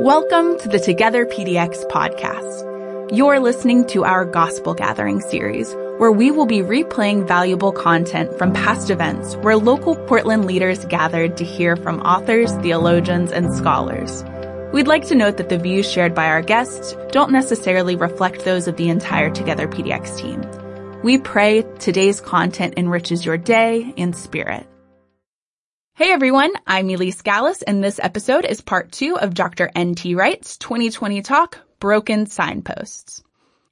Welcome to the Together PDX podcast. You're listening to our Gospel Gathering series, where we will be replaying valuable content from past events where local Portland leaders gathered to hear from authors, theologians, and scholars. We'd like to note that the views shared by our guests don't necessarily reflect those of the entire Together PDX team. We pray today's content enriches your day and spirit. Hey everyone, I'm Elise Gallus and this episode is part two of Dr. N.T. Wright's 2020 talk, Broken Signposts.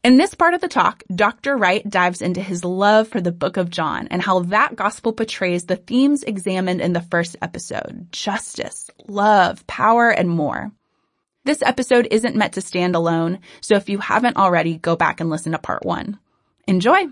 In this part of the talk, Dr. Wright dives into his love for the book of John and how that gospel portrays the themes examined in the first episode, justice, love, power, and more. This episode isn't meant to stand alone, so if you haven't already, go back and listen to part one. Enjoy!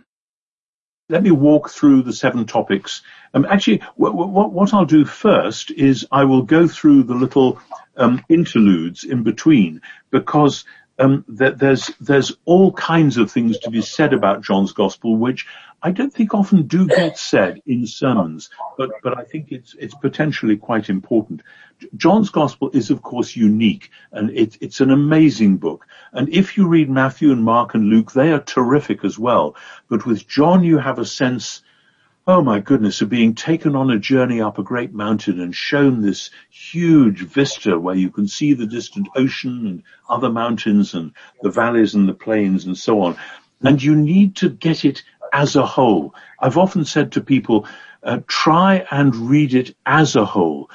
Let me walk through the seven topics. Um, actually, what I'll do first is I will go through the little um, interludes in between because um, that there's there's all kinds of things to be said about John's Gospel, which I don't think often do get said in sermons, but but I think it's it's potentially quite important. John's Gospel is of course unique, and it, it's an amazing book. And if you read Matthew and Mark and Luke, they are terrific as well. But with John, you have a sense oh my goodness, of being taken on a journey up a great mountain and shown this huge vista where you can see the distant ocean and other mountains and the valleys and the plains and so on. And you need to get it as a whole. I've often said to people, uh, try and read it as a whole.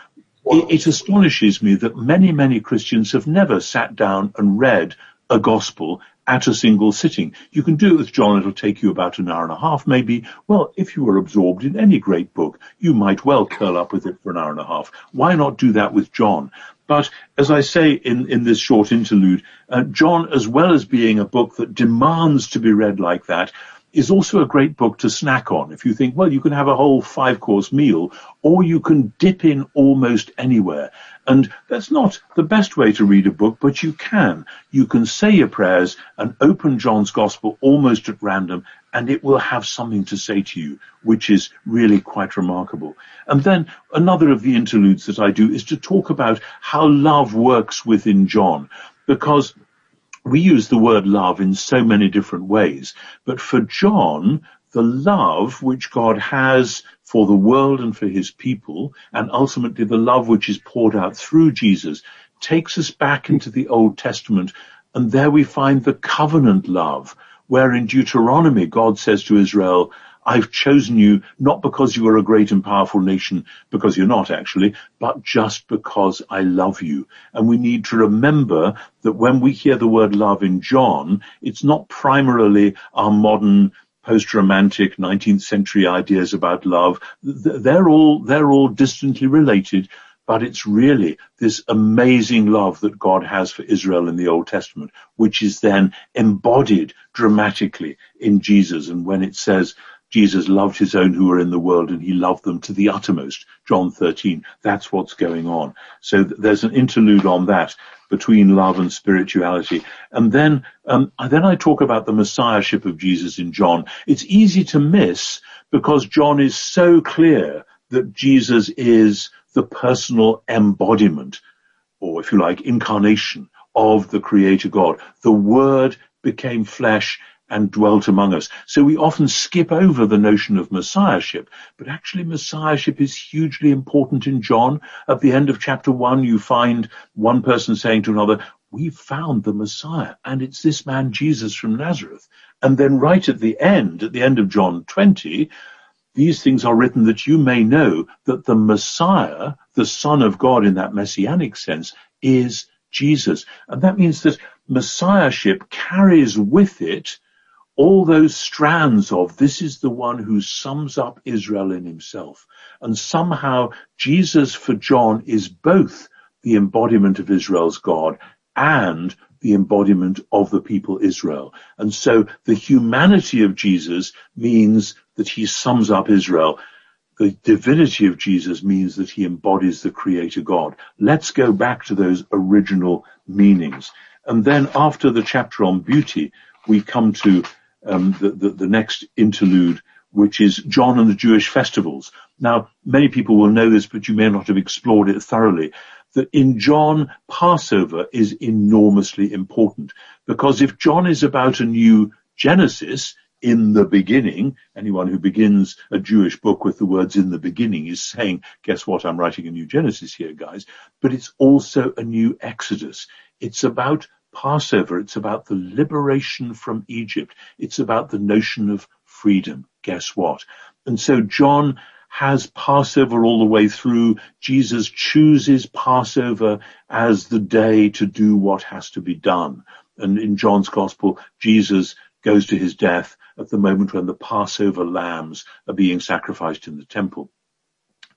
It, it astonishes me that many, many Christians have never sat down and read a gospel at a single sitting. You can do it with John, it'll take you about an hour and a half maybe. Well, if you were absorbed in any great book, you might well curl up with it for an hour and a half. Why not do that with John? But as I say in, in this short interlude, uh, John, as well as being a book that demands to be read like that, is also a great book to snack on. If you think, well, you can have a whole five course meal or you can dip in almost anywhere. And that's not the best way to read a book, but you can. You can say your prayers and open John's gospel almost at random and it will have something to say to you, which is really quite remarkable. And then another of the interludes that I do is to talk about how love works within John, because we use the word love in so many different ways, but for John, the love which God has for the world and for his people, and ultimately the love which is poured out through Jesus, takes us back into the Old Testament, and there we find the covenant love, where in Deuteronomy God says to Israel, I've chosen you not because you are a great and powerful nation, because you're not actually, but just because I love you. And we need to remember that when we hear the word love in John, it's not primarily our modern post-romantic 19th century ideas about love. They're all, they're all distantly related, but it's really this amazing love that God has for Israel in the Old Testament, which is then embodied dramatically in Jesus. And when it says, Jesus loved his own who were in the world and he loved them to the uttermost. John 13. That's what's going on. So there's an interlude on that between love and spirituality. And then, um, then I talk about the messiahship of Jesus in John. It's easy to miss because John is so clear that Jesus is the personal embodiment, or if you like, incarnation of the creator God. The word became flesh and dwelt among us. So we often skip over the notion of messiahship, but actually messiahship is hugely important in John. At the end of chapter one, you find one person saying to another, we've found the Messiah, and it's this man Jesus from Nazareth. And then right at the end, at the end of John 20, these things are written that you may know that the Messiah, the Son of God in that messianic sense, is Jesus. And that means that messiahship carries with it all those strands of this is the one who sums up Israel in himself. And somehow Jesus for John is both the embodiment of Israel's God and the embodiment of the people Israel. And so the humanity of Jesus means that he sums up Israel. The divinity of Jesus means that he embodies the creator God. Let's go back to those original meanings. And then after the chapter on beauty, we come to um, the, the, the next interlude, which is John and the Jewish festivals. Now, many people will know this, but you may not have explored it thoroughly. that in John, Passover is enormously important because if John is about a new Genesis, in the beginning, anyone who begins a Jewish book with the words in the beginning is saying, guess what, I'm writing a new Genesis here, guys. But it's also a new Exodus. It's about Passover. It's about the liberation from Egypt. It's about the notion of freedom. Guess what? And so John has Passover all the way through. Jesus chooses Passover as the day to do what has to be done. And in John's gospel, Jesus goes to his death at the moment when the Passover lambs are being sacrificed in the temple.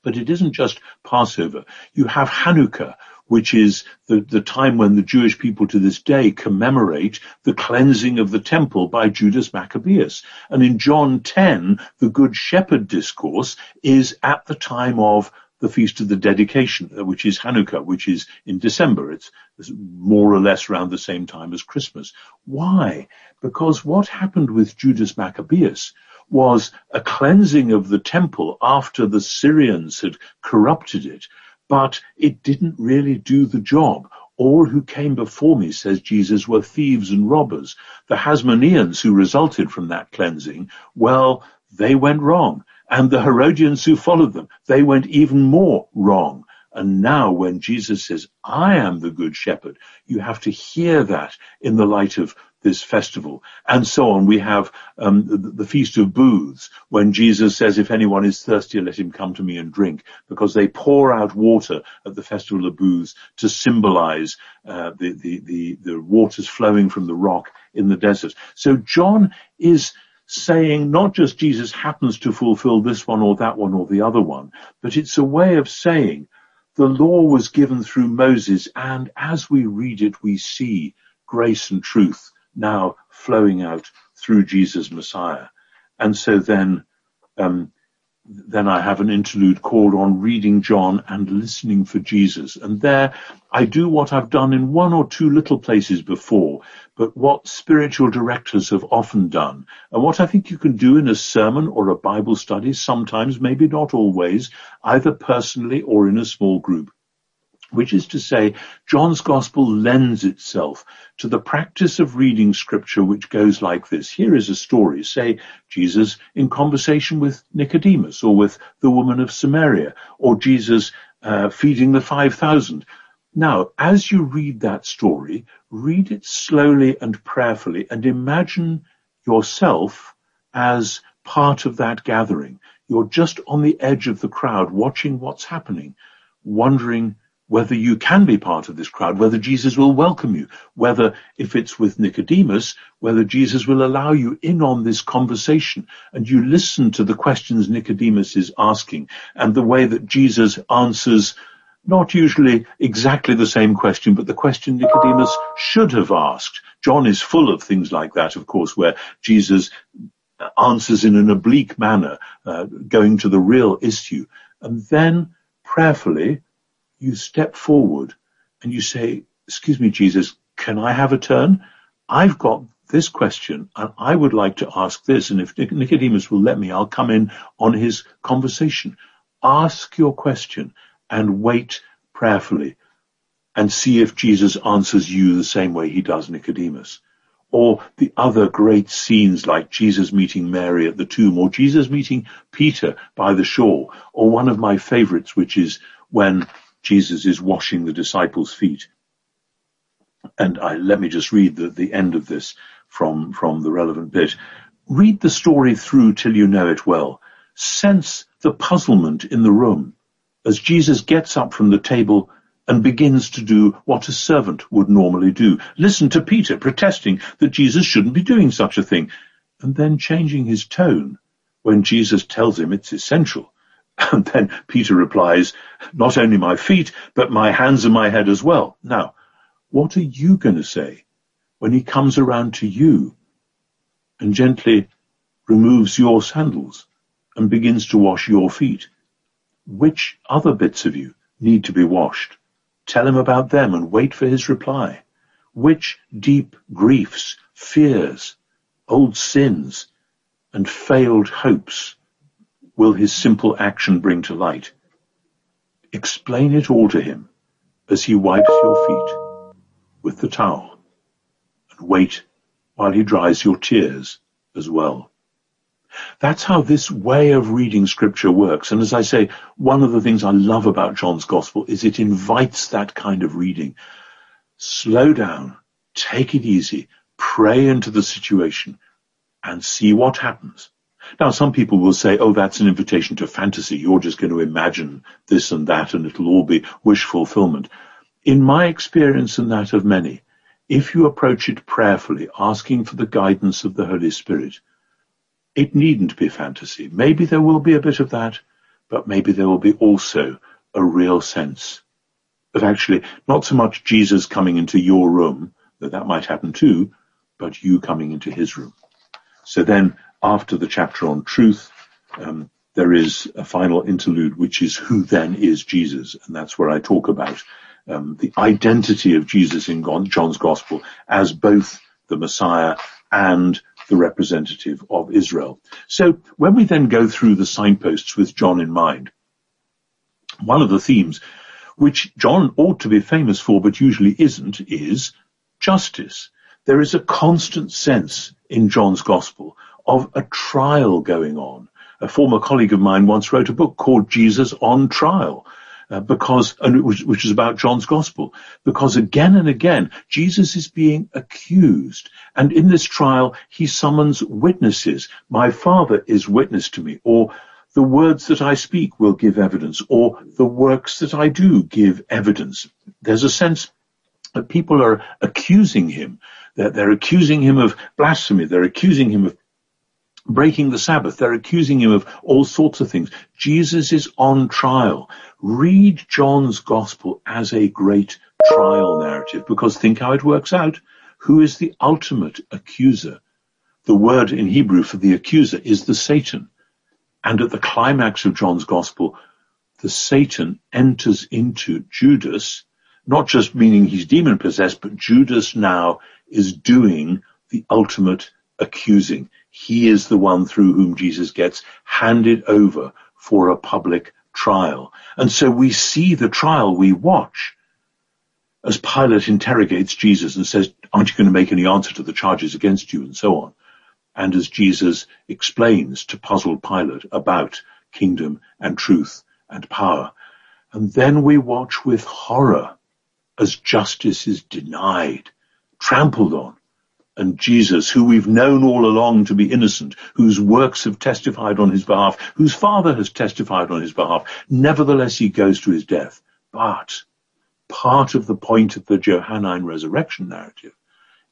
But it isn't just Passover. You have Hanukkah, which is the, the time when the Jewish people to this day commemorate the cleansing of the temple by Judas Maccabeus. And in John 10, the Good Shepherd discourse is at the time of the Feast of the Dedication, uh, which is Hanukkah, which is in December. It's more or less around the same time as Christmas. Why? Because what happened with Judas Maccabeus was a cleansing of the temple after the Syrians had corrupted it, but it didn't really do the job. All who came before me, says Jesus, were thieves and robbers. The Hasmoneans who resulted from that cleansing, well, they went wrong. And the Herodians who followed them, they went even more wrong. And now when Jesus says, I am the good shepherd, you have to hear that in the light of this festival. And so on. We have um, the, the, Feast of Booths, when Jesus says, if anyone is thirsty, let him come to me and drink, because they pour out water at the Festival of Booths to symbolize uh, the, the, the, the waters flowing from the rock in the desert. So John is saying not just Jesus happens to fulfill this one or that one or the other one, but it's a way of saying the law was given through Moses and as we read it we see grace and truth now flowing out through Jesus Messiah. And so then um, then I have an interlude called on reading John and listening for Jesus. And there I do what I've done in one or two little places before, but what spiritual directors have often done. And what I think you can do in a sermon or a Bible study, sometimes, maybe not always, either personally or in a small group which is to say, John's Gospel lends itself to the practice of reading scripture which goes like this. Here is a story, say Jesus in conversation with Nicodemus or with the woman of Samaria or Jesus uh, feeding the 5,000. Now, as you read that story, read it slowly and prayerfully and imagine yourself as part of that gathering. You're just on the edge of the crowd watching what's happening, wondering whether you can be part of this crowd, whether Jesus will welcome you, whether if it's with Nicodemus, whether Jesus will allow you in on this conversation and you listen to the questions Nicodemus is asking and the way that Jesus answers not usually exactly the same question, but the question Nicodemus should have asked. John is full of things like that, of course, where Jesus answers in an oblique manner, uh, going to the real issue. And then prayerfully, you step forward and you say, excuse me, Jesus, can I have a turn? I've got this question and I would like to ask this. And if Nicodemus will let me, I'll come in on his conversation. Ask your question and wait prayerfully and see if Jesus answers you the same way he does Nicodemus. Or the other great scenes like Jesus meeting Mary at the tomb or Jesus meeting Peter by the shore or one of my favorites, which is when Jesus is washing the disciples' feet. And I, let me just read the, the end of this from, from the relevant bit. Read the story through till you know it well. Sense the puzzlement in the room as Jesus gets up from the table and begins to do what a servant would normally do. Listen to Peter protesting that Jesus shouldn't be doing such a thing and then changing his tone when Jesus tells him it's essential. And then Peter replies, not only my feet, but my hands and my head as well. Now, what are you going to say when he comes around to you and gently removes your sandals and begins to wash your feet? Which other bits of you need to be washed? Tell him about them and wait for his reply. Which deep griefs, fears, old sins, and failed hopes will his simple action bring to light? Explain it all to him as he wipes your feet with the towel and wait while he dries your tears as well. That's how this way of reading scripture works. And as I say, one of the things I love about John's gospel is it invites that kind of reading. Slow down, take it easy, pray into the situation and see what happens. Now, some people will say, oh, that's an invitation to fantasy. You're just going to imagine this and that and it'll all be wish fulfillment. In my experience and that of many, if you approach it prayerfully, asking for the guidance of the Holy Spirit, it needn't be fantasy. Maybe there will be a bit of that, but maybe there will be also a real sense of actually not so much Jesus coming into your room, that that might happen too, but you coming into his room. So then after the chapter on truth, um, there is a final interlude, which is who then is Jesus. And that's where I talk about um, the identity of Jesus in John's gospel as both the Messiah and the representative of Israel. So when we then go through the signposts with John in mind, one of the themes which John ought to be famous for but usually isn't is justice. There is a constant sense in John's gospel of a trial going on. A former colleague of mine once wrote a book called Jesus on Trial. Uh, because, and which, which is about John's gospel, because again and again, Jesus is being accused. And in this trial, he summons witnesses. My father is witness to me, or the words that I speak will give evidence, or the works that I do give evidence. There's a sense that people are accusing him, that they're accusing him of blasphemy, they're accusing him of breaking the Sabbath. They're accusing him of all sorts of things. Jesus is on trial. Read John's gospel as a great trial narrative because think how it works out. Who is the ultimate accuser? The word in Hebrew for the accuser is the Satan. And at the climax of John's gospel, the Satan enters into Judas, not just meaning he's demon possessed, but Judas now is doing the ultimate accusing. He is the one through whom Jesus gets handed over for a public trial. And so we see the trial we watch as Pilate interrogates Jesus and says, aren't you going to make any answer to the charges against you and so on. And as Jesus explains to puzzled Pilate about kingdom and truth and power. And then we watch with horror as justice is denied, trampled on, and Jesus, who we've known all along to be innocent, whose works have testified on his behalf, whose father has testified on his behalf, nevertheless he goes to his death. But part of the point of the Johannine resurrection narrative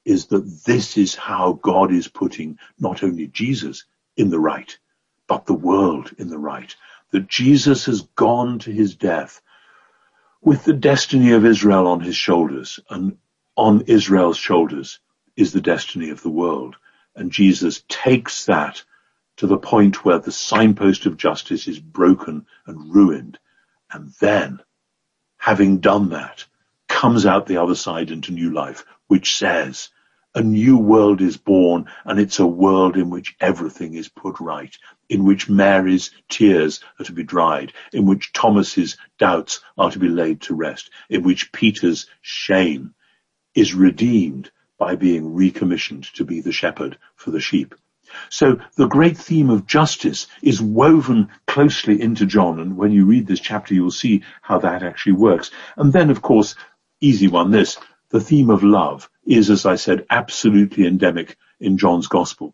is that this is how God is putting not only Jesus in the right, but the world in the right. That Jesus has gone to his death with the destiny of Israel on his shoulders and on Israel's shoulders is the destiny of the world. And Jesus takes that to the point where the signpost of justice is broken and ruined. And then, having done that, comes out the other side into new life, which says, a new world is born and it's a world in which everything is put right, in which Mary's tears are to be dried, in which Thomas's doubts are to be laid to rest, in which Peter's shame is redeemed by being recommissioned to be the shepherd for the sheep. So the great theme of justice is woven closely into John, and when you read this chapter, you'll see how that actually works. And then, of course, easy one, this, the theme of love is, as I said, absolutely endemic in John's gospel.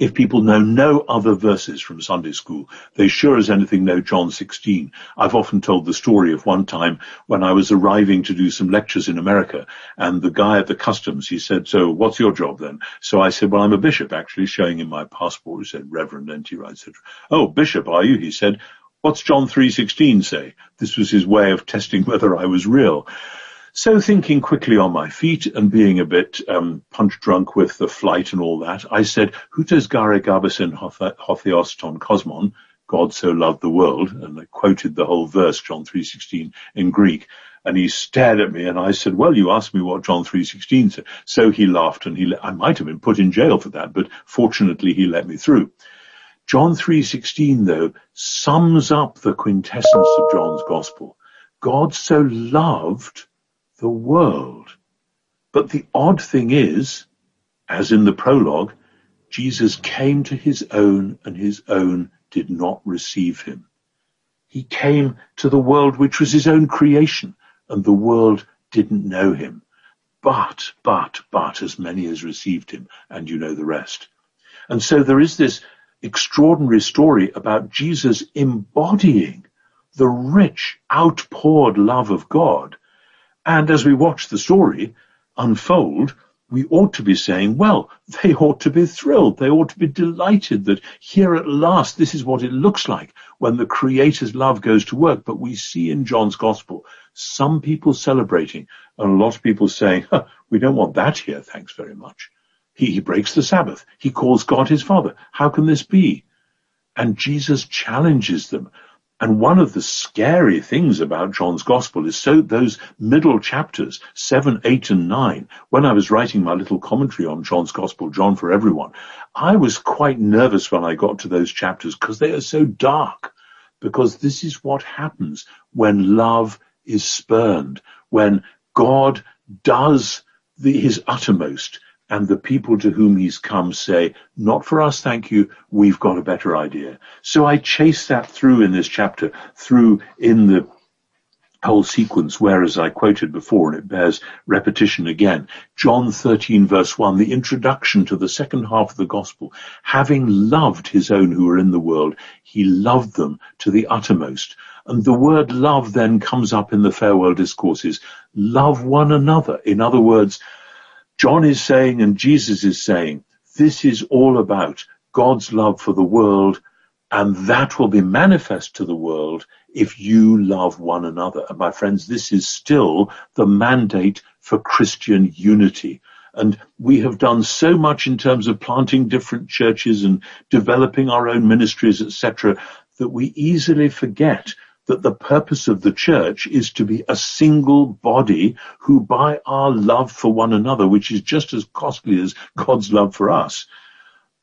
If people know no other verses from Sunday school, they sure as anything know John 16. I've often told the story of one time when I was arriving to do some lectures in America and the guy at the customs, he said, so what's your job then? So I said, well, I'm a bishop actually, showing him my passport. He said, Reverend N.T. Wright. Said, oh, bishop, are you? He said, what's John 3.16 say? This was his way of testing whether I was real. So thinking quickly on my feet and being a bit um, punch drunk with the flight and all that, I said, Hutes gare gabasin hotheos ton cosmon, God so loved the world, and I quoted the whole verse, John 3.16, in Greek. And he stared at me and I said, well, you asked me what John 3.16 said. So he laughed and he, I might have been put in jail for that, but fortunately he let me through. John 3.16 though sums up the quintessence of John's gospel. God so loved the world. But the odd thing is, as in the prologue, Jesus came to his own and his own did not receive him. He came to the world which was his own creation and the world didn't know him. But, but, but, as many as received him, and you know the rest. And so there is this extraordinary story about Jesus embodying the rich, outpoured love of God. And as we watch the story unfold, we ought to be saying, well, they ought to be thrilled. They ought to be delighted that here at last, this is what it looks like when the Creator's love goes to work. But we see in John's Gospel some people celebrating and a lot of people saying, huh, we don't want that here, thanks very much. He, he breaks the Sabbath. He calls God his Father. How can this be? And Jesus challenges them and one of the scary things about John's Gospel is so those middle chapters, 7, 8 and 9, when I was writing my little commentary on John's Gospel, John for Everyone, I was quite nervous when I got to those chapters because they are so dark. Because this is what happens when love is spurned, when God does the, his uttermost and the people to whom he's come say, not for us, thank you, we've got a better idea. So I chase that through in this chapter, through in the whole sequence, whereas I quoted before, and it bears repetition again, John 13 verse 1, the introduction to the second half of the gospel, having loved his own who were in the world, he loved them to the uttermost. And the word love then comes up in the farewell discourses, love one another. In other words, John is saying and Jesus is saying, this is all about God's love for the world and that will be manifest to the world if you love one another. And my friends, this is still the mandate for Christian unity. And we have done so much in terms of planting different churches and developing our own ministries, etc., that we easily forget that the purpose of the church is to be a single body who by our love for one another, which is just as costly as God's love for us,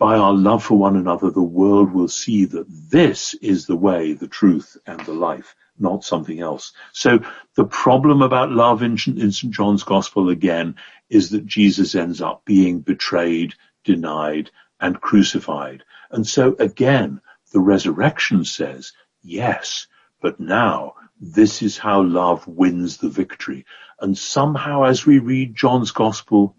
by our love for one another, the world will see that this is the way, the truth, and the life, not something else. So the problem about love in, in St. John's Gospel again is that Jesus ends up being betrayed, denied, and crucified. And so again, the resurrection says, yes, but now, this is how love wins the victory. And somehow as we read John's gospel,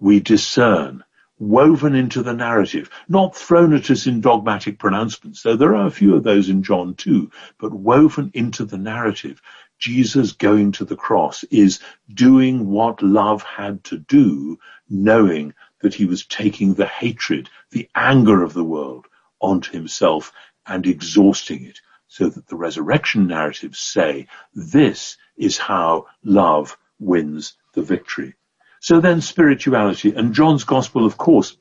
we discern, woven into the narrative, not thrown at us in dogmatic pronouncements, though there are a few of those in John too, but woven into the narrative. Jesus going to the cross is doing what love had to do, knowing that he was taking the hatred, the anger of the world onto himself and exhausting it so that the resurrection narratives say this is how love wins the victory. So then spirituality and John's gospel, of course,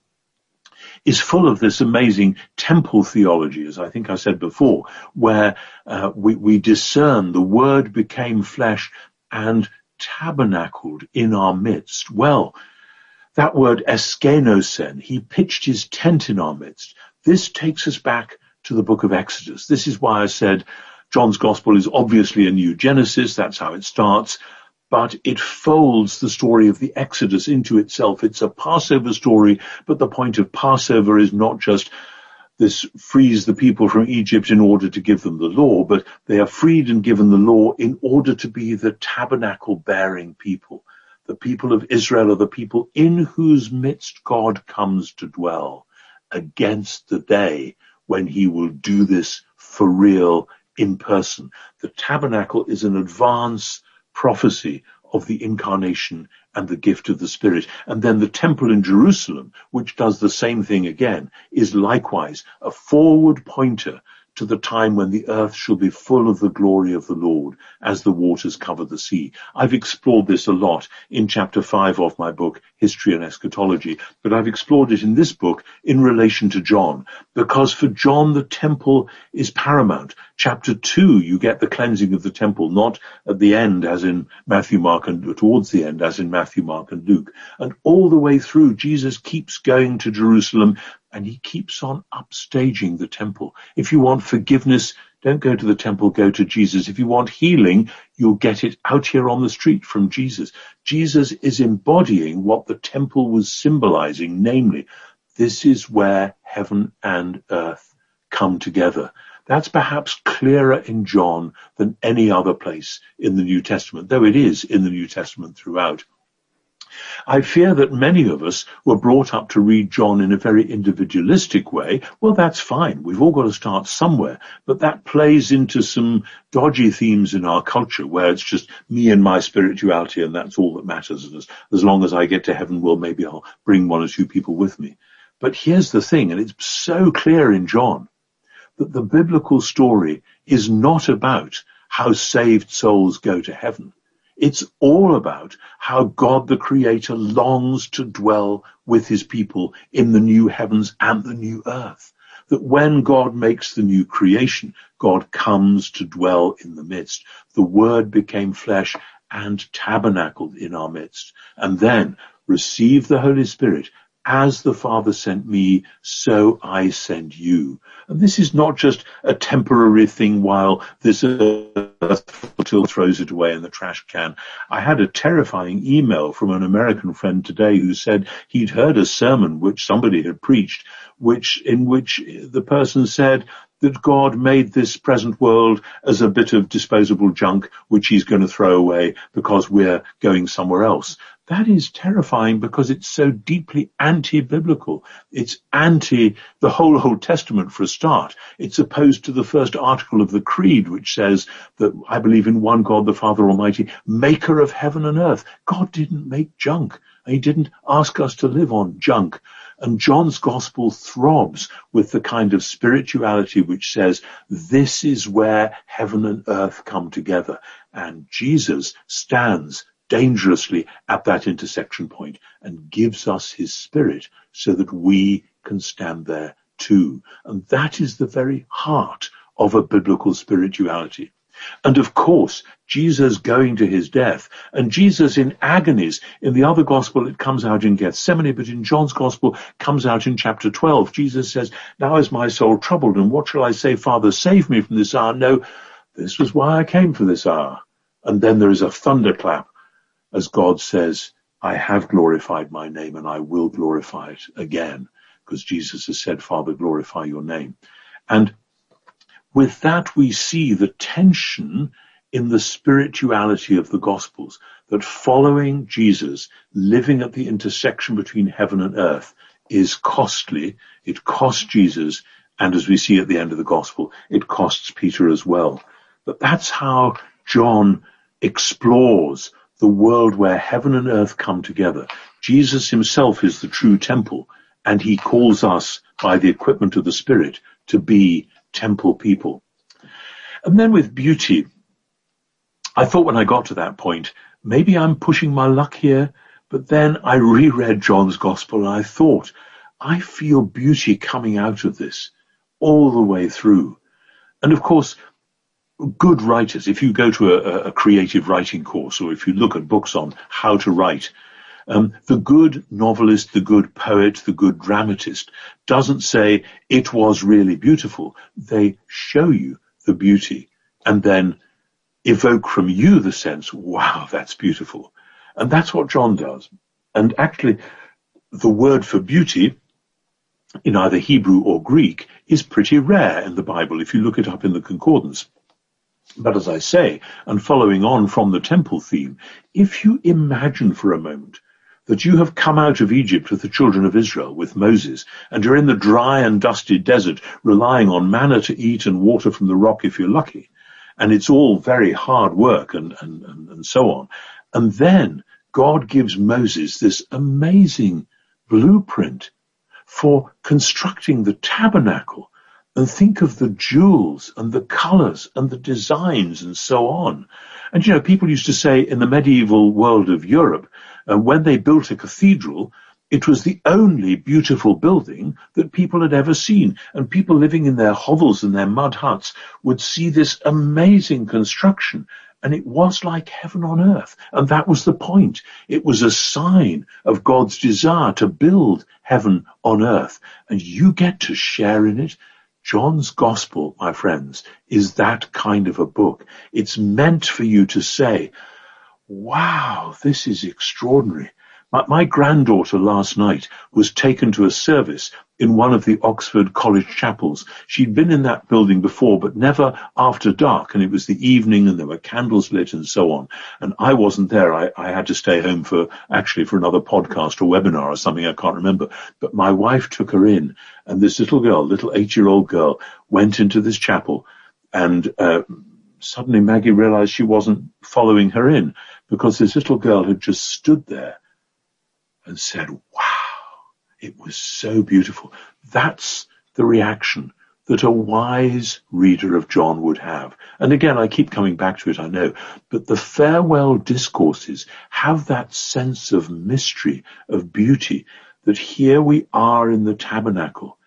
is full of this amazing temple theology, as I think I said before, where uh, we, we discern the word became flesh and tabernacled in our midst. Well, that word eskenosen, he pitched his tent in our midst. This takes us back to the book of Exodus. This is why I said John's gospel is obviously a new Genesis. That's how it starts. But it folds the story of the Exodus into itself. It's a Passover story, but the point of Passover is not just this frees the people from Egypt in order to give them the law, but they are freed and given the law in order to be the tabernacle bearing people. The people of Israel are the people in whose midst God comes to dwell against the day when he will do this for real in person. The tabernacle is an advance prophecy of the incarnation and the gift of the Spirit. And then the temple in Jerusalem, which does the same thing again, is likewise a forward pointer to the time when the earth shall be full of the glory of the Lord as the waters cover the sea. I've explored this a lot in chapter five of my book, History and Eschatology, but I've explored it in this book in relation to John, because for John the temple is paramount. Chapter two, you get the cleansing of the temple, not at the end as in Matthew, Mark, and towards the end as in Matthew, Mark, and Luke. And all the way through, Jesus keeps going to Jerusalem and he keeps on upstaging the temple. If you want forgiveness, Don't go to the temple, go to Jesus. If you want healing, you'll get it out here on the street from Jesus. Jesus is embodying what the temple was symbolizing, namely, this is where heaven and earth come together. That's perhaps clearer in John than any other place in the New Testament, though it is in the New Testament throughout. I fear that many of us were brought up to read John in a very individualistic way. Well, that's fine. We've all got to start somewhere. But that plays into some dodgy themes in our culture where it's just me and my spirituality and that's all that matters. And as, as long as I get to heaven, well, maybe I'll bring one or two people with me. But here's the thing, and it's so clear in John, that the biblical story is not about how saved souls go to heaven. It's all about how God the Creator longs to dwell with his people in the new heavens and the new earth. That when God makes the new creation, God comes to dwell in the midst. The Word became flesh and tabernacled in our midst. And then receive the Holy Spirit as the Father sent me, so I send you. And this is not just a temporary thing while this earth throws it away in the trash can. I had a terrifying email from an American friend today who said he'd heard a sermon which somebody had preached, which, in which the person said, that God made this present world as a bit of disposable junk which he's going to throw away because we're going somewhere else. That is terrifying because it's so deeply anti-biblical. It's anti the whole Old Testament for a start. It's opposed to the first article of the Creed, which says that I believe in one God, the Father Almighty, maker of heaven and earth. God didn't make junk. He didn't ask us to live on junk. And John's gospel throbs with the kind of spirituality which says, this is where heaven and earth come together. And Jesus stands dangerously at that intersection point and gives us his spirit so that we can stand there too. And that is the very heart of a biblical spirituality. And of course, Jesus going to his death and Jesus in agonies. In the other gospel, it comes out in Gethsemane, but in John's gospel comes out in chapter 12. Jesus says, now is my soul troubled and what shall I say? Father, save me from this hour. No, this was why I came for this hour. And then there is a thunderclap as God says, I have glorified my name and I will glorify it again because Jesus has said, Father, glorify your name. And with that, we see the tension in the spirituality of the Gospels, that following Jesus, living at the intersection between heaven and earth, is costly. It cost Jesus, and as we see at the end of the Gospel, it costs Peter as well. But that's how John explores the world where heaven and earth come together. Jesus himself is the true temple, and he calls us by the equipment of the Spirit to be temple people. And then with beauty, I thought when I got to that point, maybe I'm pushing my luck here, but then I reread John's gospel and I thought, I feel beauty coming out of this all the way through. And of course, good writers, if you go to a, a, creative writing course or if you look at books on how to write, um, the good novelist, the good poet, the good dramatist doesn't say it was really beautiful. They show you the beauty and then evoke from you the sense, wow, that's beautiful. And that's what John does. And actually, the word for beauty in either Hebrew or Greek is pretty rare in the Bible if you look it up in the concordance. But as I say, and following on from the temple theme, if you imagine for a moment that you have come out of Egypt with the children of Israel, with Moses, and you're in the dry and dusty desert, relying on manna to eat and water from the rock if you're lucky, and it's all very hard work and, and, and, and so on. And then God gives Moses this amazing blueprint for constructing the tabernacle and think of the jewels and the colors and the designs and so on. And you know, people used to say in the medieval world of Europe, uh, when they built a cathedral, it was the only beautiful building that people had ever seen. And people living in their hovels and their mud huts would see this amazing construction. And it was like heaven on earth. And that was the point. It was a sign of God's desire to build heaven on earth. And you get to share in it John's Gospel, my friends, is that kind of a book. It's meant for you to say, wow, this is extraordinary. My, my, granddaughter last night was taken to a service in one of the Oxford College chapels. She'd been in that building before, but never after dark. And it was the evening and there were candles lit and so on. And I wasn't there. I, I had to stay home for actually for another podcast or webinar or something. I can't remember. But my wife took her in and this little girl, little eight year old girl went into this chapel and, uh, suddenly Maggie realized she wasn't following her in because this little girl had just stood there and said, wow, it was so beautiful. That's the reaction that a wise reader of John would have. And again, I keep coming back to it, I know, but the farewell discourses have that sense of mystery, of beauty, that here we are in the tabernacle.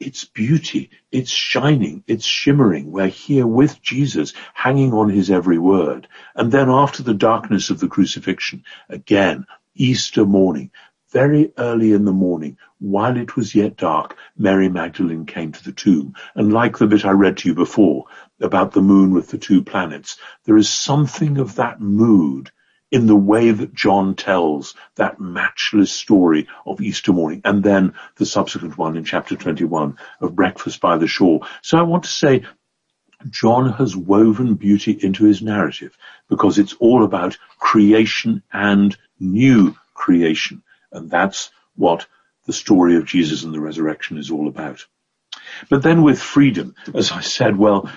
It's beauty, it's shining, it's shimmering. We're here with Jesus, hanging on his every word. And then after the darkness of the crucifixion, again, Easter morning, very early in the morning, while it was yet dark, Mary Magdalene came to the tomb. And like the bit I read to you before about the moon with the two planets, there is something of that mood in the way that John tells that matchless story of Easter morning and then the subsequent one in chapter 21 of breakfast by the shore. So I want to say John has woven beauty into his narrative because it's all about creation and new creation. And that's what the story of Jesus and the resurrection is all about. But then with freedom, as I said, well,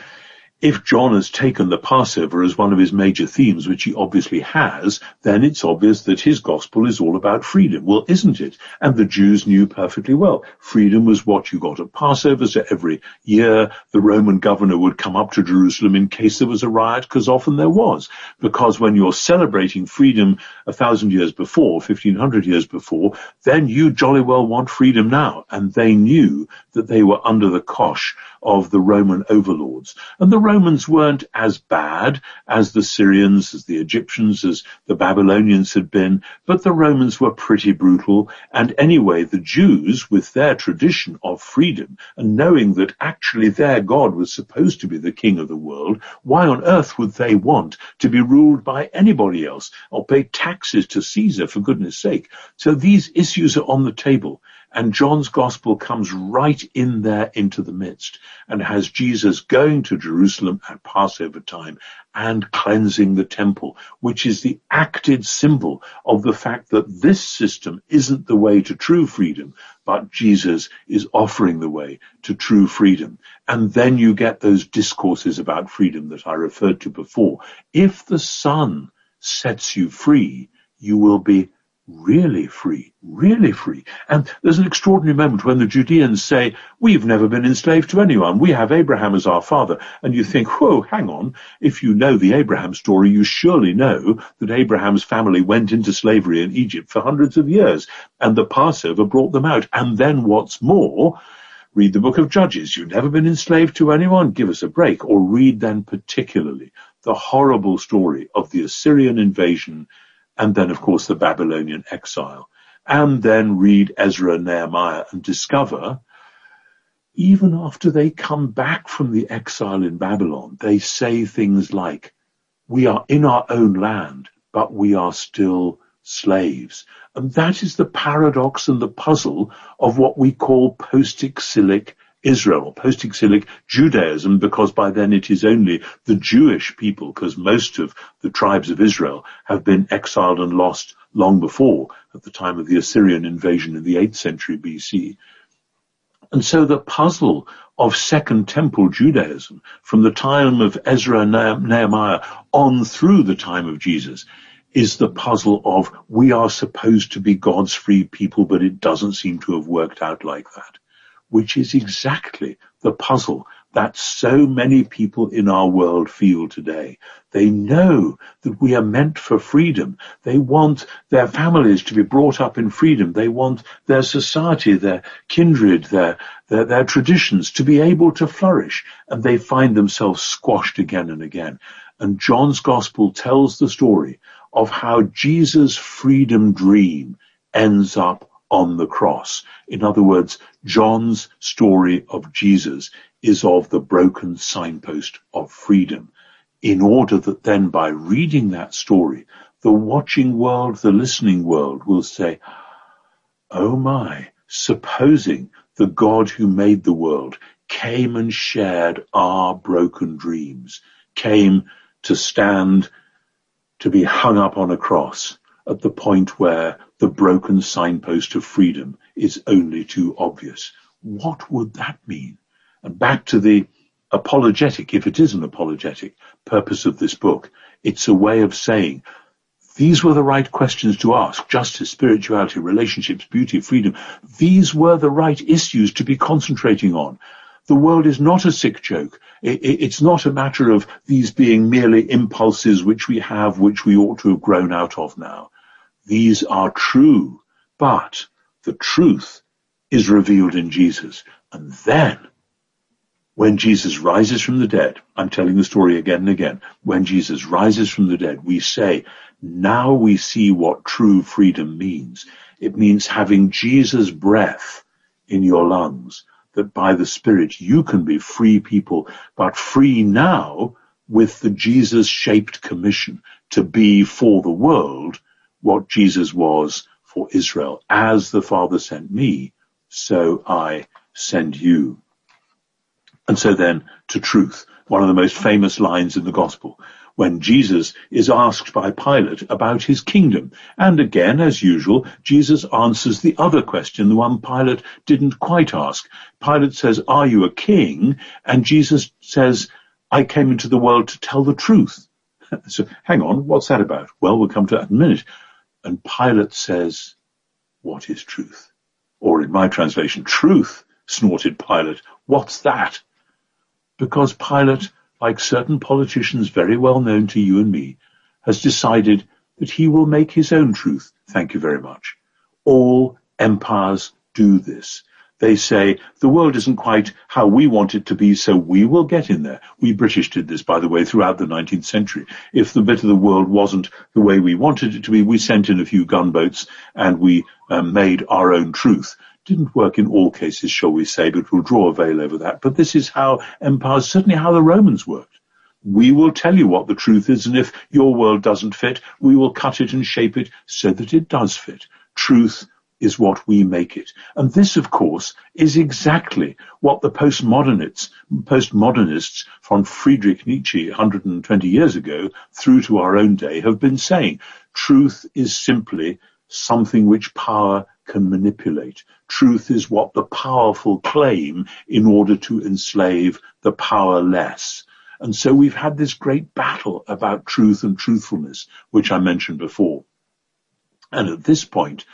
if John has taken the Passover as one of his major themes, which he obviously has, then it's obvious that his gospel is all about freedom. Well, isn't it? And the Jews knew perfectly well. Freedom was what you got at Passover, so every year the Roman governor would come up to Jerusalem in case there was a riot, because often there was. Because when you're celebrating freedom a thousand years before, fifteen hundred years before, then you jolly well want freedom now. And they knew that they were under the cosh of the Roman overlords. And the Romans weren't as bad as the Syrians, as the Egyptians, as the Babylonians had been, but the Romans were pretty brutal. And anyway, the Jews, with their tradition of freedom and knowing that actually their God was supposed to be the king of the world, why on earth would they want to be ruled by anybody else or pay taxes to Caesar for goodness sake? So these issues are on the table. And John's gospel comes right in there into the midst and has Jesus going to Jerusalem at Passover time and cleansing the temple, which is the acted symbol of the fact that this system isn't the way to true freedom, but Jesus is offering the way to true freedom. And then you get those discourses about freedom that I referred to before. If the Son sets you free, you will be really free, really free. And there's an extraordinary moment when the Judeans say, we've never been enslaved to anyone. We have Abraham as our father. And you think, whoa, hang on. If you know the Abraham story, you surely know that Abraham's family went into slavery in Egypt for hundreds of years and the Passover brought them out. And then what's more, read the book of Judges. You've never been enslaved to anyone. Give us a break. Or read then particularly the horrible story of the Assyrian invasion and then of course the Babylonian exile, and then read Ezra and Nehemiah and discover even after they come back from the exile in Babylon, they say things like, we are in our own land, but we are still slaves. And that is the paradox and the puzzle of what we call post-exilic Israel, post-exilic Judaism, because by then it is only the Jewish people, because most of the tribes of Israel have been exiled and lost long before, at the time of the Assyrian invasion in the 8th century BC. And so the puzzle of Second Temple Judaism, from the time of Ezra and Nehemiah on through the time of Jesus, is the puzzle of we are supposed to be God's free people, but it doesn't seem to have worked out like that which is exactly the puzzle that so many people in our world feel today. They know that we are meant for freedom. They want their families to be brought up in freedom. They want their society, their kindred, their, their, their traditions to be able to flourish. And they find themselves squashed again and again. And John's gospel tells the story of how Jesus' freedom dream ends up on the cross. In other words, John's story of Jesus is of the broken signpost of freedom in order that then by reading that story, the watching world, the listening world will say, oh my, supposing the God who made the world came and shared our broken dreams, came to stand to be hung up on a cross at the point where the broken signpost of freedom is only too obvious. What would that mean? And back to the apologetic, if it is an apologetic purpose of this book, it's a way of saying these were the right questions to ask. Justice, spirituality, relationships, beauty, freedom. These were the right issues to be concentrating on. The world is not a sick joke. It's not a matter of these being merely impulses which we have, which we ought to have grown out of now. These are true, but the truth is revealed in Jesus. And then when Jesus rises from the dead, I'm telling the story again and again, when Jesus rises from the dead, we say, now we see what true freedom means. It means having Jesus' breath in your lungs, that by the Spirit you can be free people, but free now with the Jesus-shaped commission to be for the world what Jesus was for Israel. As the Father sent me, so I send you. And so then to truth, one of the most famous lines in the gospel, when Jesus is asked by Pilate about his kingdom. And again, as usual, Jesus answers the other question, the one Pilate didn't quite ask. Pilate says, are you a king? And Jesus says, I came into the world to tell the truth. so hang on, what's that about? Well, we'll come to that in a minute. And Pilate says, what is truth? Or in my translation, truth, snorted Pilate. What's that? because Pilate, like certain politicians very well known to you and me, has decided that he will make his own truth. Thank you very much. All empires do this. They say the world isn't quite how we want it to be, so we will get in there. We British did this, by the way, throughout the 19th century. If the bit of the world wasn't the way we wanted it to be, we sent in a few gunboats and we um, made our own truth didn't work in all cases, shall we say, but we'll draw a veil over that. But this is how empires, certainly how the Romans worked. We will tell you what the truth is, and if your world doesn't fit, we will cut it and shape it so that it does fit. Truth is what we make it. And this, of course, is exactly what the postmodernists, postmodernists from Friedrich Nietzsche 120 years ago through to our own day have been saying. Truth is simply something which power can manipulate. Truth is what the powerful claim in order to enslave the powerless. And so we've had this great battle about truth and truthfulness, which I mentioned before. And at this point,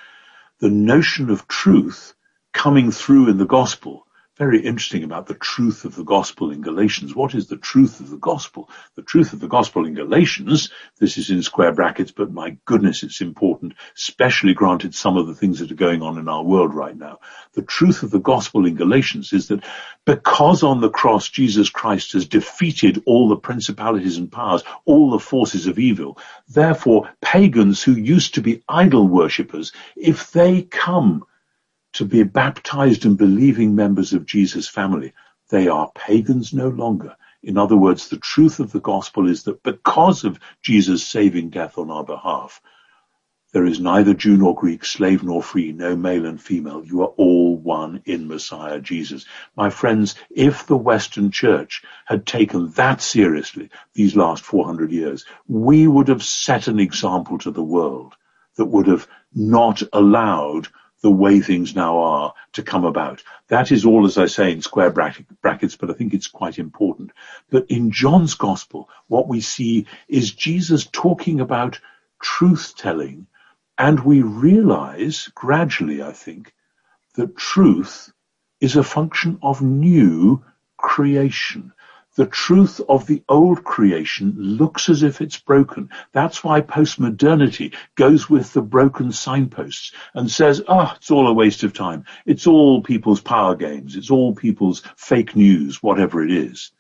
the notion of truth coming through in the gospel very interesting about the truth of the gospel in Galatians. What is the truth of the gospel? The truth of the gospel in Galatians, this is in square brackets, but my goodness, it's important, especially granted some of the things that are going on in our world right now. The truth of the gospel in Galatians is that because on the cross Jesus Christ has defeated all the principalities and powers, all the forces of evil, therefore pagans who used to be idol worshippers, if they come to be baptized and believing members of Jesus' family. They are pagans no longer. In other words, the truth of the gospel is that because of Jesus' saving death on our behalf, there is neither Jew nor Greek, slave nor free, no male and female. You are all one in Messiah Jesus. My friends, if the Western Church had taken that seriously these last 400 years, we would have set an example to the world that would have not allowed the way things now are to come about. That is all, as I say, in square brackets, but I think it's quite important. But in John's gospel, what we see is Jesus talking about truth telling, and we realize gradually, I think, that truth is a function of new creation the truth of the old creation looks as if it's broken. That's why postmodernity goes with the broken signposts and says, ah, oh, it's all a waste of time. It's all people's power games. It's all people's fake news, whatever it is.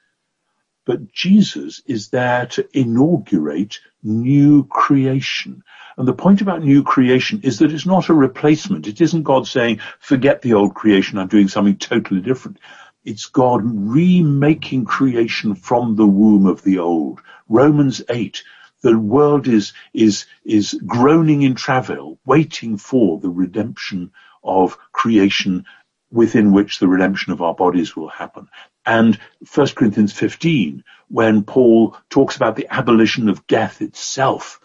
but Jesus is there to inaugurate new creation. And the point about new creation is that it's not a replacement. It isn't God saying, forget the old creation, I'm doing something totally different. It's God remaking creation from the womb of the old. Romans 8, the world is, is, is groaning in travail, waiting for the redemption of creation within which the redemption of our bodies will happen. And 1 Corinthians 15, when Paul talks about the abolition of death itself,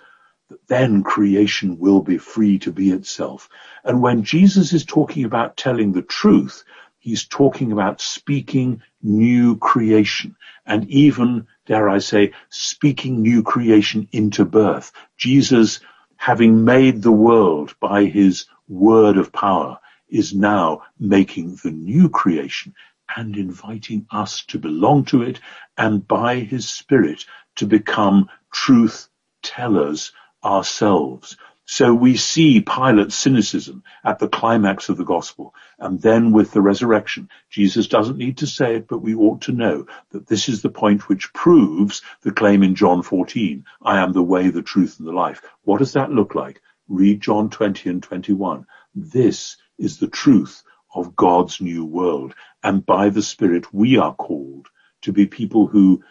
then creation will be free to be itself. And when Jesus is talking about telling the truth, he's talking about speaking new creation and even, dare I say, speaking new creation into birth. Jesus, having made the world by his word of power, is now making the new creation and inviting us to belong to it and by his spirit to become truth tellers ourselves. So we see Pilate's cynicism at the climax of the gospel. And then with the resurrection, Jesus doesn't need to say it, but we ought to know that this is the point which proves the claim in John 14, I am the way, the truth, and the life. What does that look like? Read John 20 and 21. This is the truth of God's new world. And by the Spirit, we are called to be people who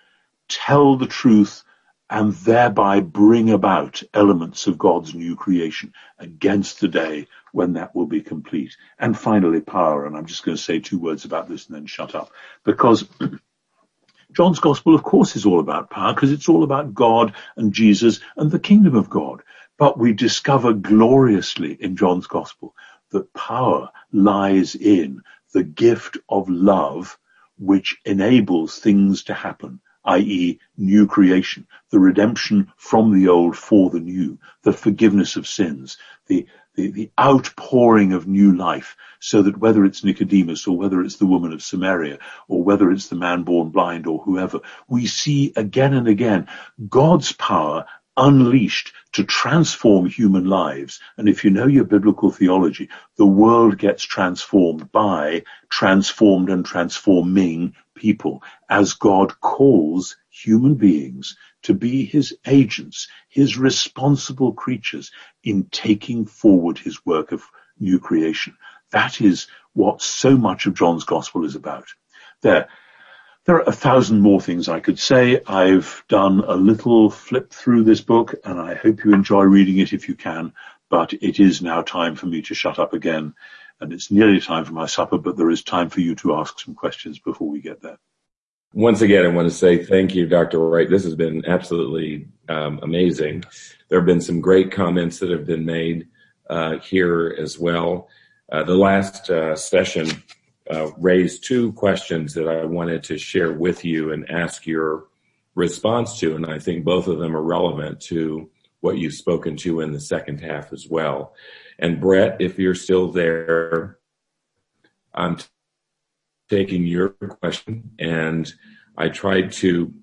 tell the truth and thereby bring about elements of God's new creation against the day when that will be complete. And finally, power. And I'm just going to say two words about this and then shut up. Because John's gospel, of course, is all about power because it's all about God and Jesus and the kingdom of God. But we discover gloriously in John's gospel that power lies in the gift of love which enables things to happen, i.e. new creation, the redemption from the old for the new, the forgiveness of sins, the, the, the outpouring of new life, so that whether it's Nicodemus or whether it's the woman of Samaria or whether it's the man born blind or whoever, we see again and again God's power unleashed to transform human lives. And if you know your biblical theology, the world gets transformed by transformed and transforming people as God calls human beings to be his agents, his responsible creatures in taking forward his work of new creation. That is what so much of John's gospel is about. There, there are a thousand more things I could say. I've done a little flip through this book and I hope you enjoy reading it if you can, but it is now time for me to shut up again and it's nearly time for my supper, but there is time for you to ask some questions before we get there. Once again, I want to say thank you, Dr. Wright. This has been absolutely um, amazing. There have been some great comments that have been made uh, here as well. Uh, the last uh, session uh, raised two questions that I wanted to share with you and ask your response to, and I think both of them are relevant to what you've spoken to in the second half as well. And Brett, if you're still there, I'm t- taking your question and I tried to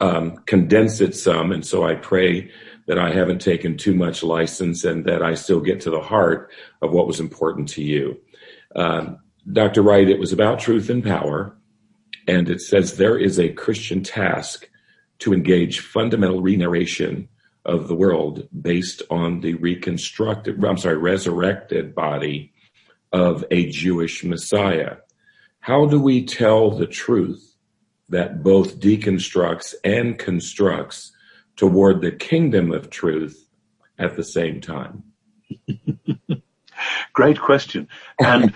um, condense it some, and so I pray that I haven't taken too much license and that I still get to the heart of what was important to you. Um, Dr. Wright, it was about truth and power, and it says there is a Christian task to engage fundamental renarration of the world based on the reconstructed, I'm sorry, resurrected body of a Jewish Messiah. How do we tell the truth that both deconstructs and constructs toward the kingdom of truth at the same time? Great question. And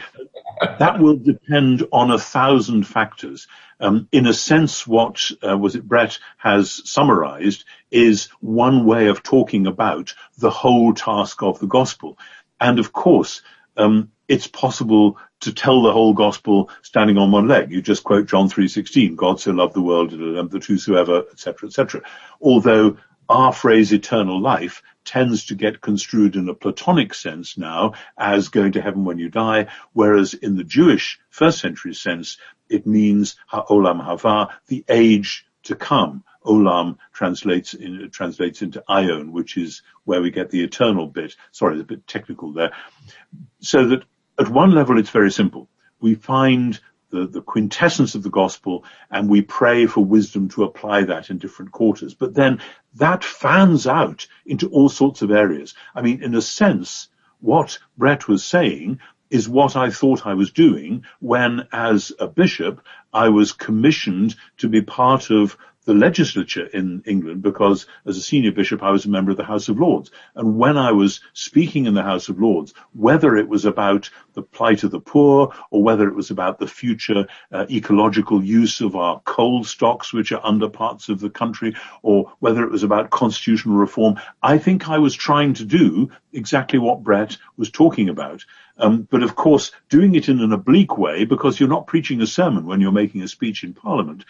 that will depend on a thousand factors. Um, in a sense, what uh, was it Brett has summarized is one way of talking about the whole task of the gospel. And of course, um, it's possible to tell the whole gospel standing on one leg. You just quote John 3.16, God so loved the world, and that whosoever, etc., etc. Although our phrase eternal life tends to get construed in a Platonic sense now as going to heaven when you die, whereas in the Jewish first century sense, it means ha'olam haba, the age to come. Olam translates in, translates into aion, which is where we get the eternal bit. Sorry, it's a bit technical there. So that at one level it's very simple. We find the, the quintessence of the gospel and we pray for wisdom to apply that in different quarters. But then that fans out into all sorts of areas. I mean, in a sense, what Brett was saying is what I thought I was doing when, as a bishop, I was commissioned to be part of the legislature in England because as a senior bishop I was a member of the House of Lords. And when I was speaking in the House of Lords, whether it was about the plight of the poor or whether it was about the future uh, ecological use of our coal stocks which are under parts of the country or whether it was about constitutional reform, I think I was trying to do exactly what Brett was talking about. Um, but of course, doing it in an oblique way because you're not preaching a sermon when you're making a speech in Parliament.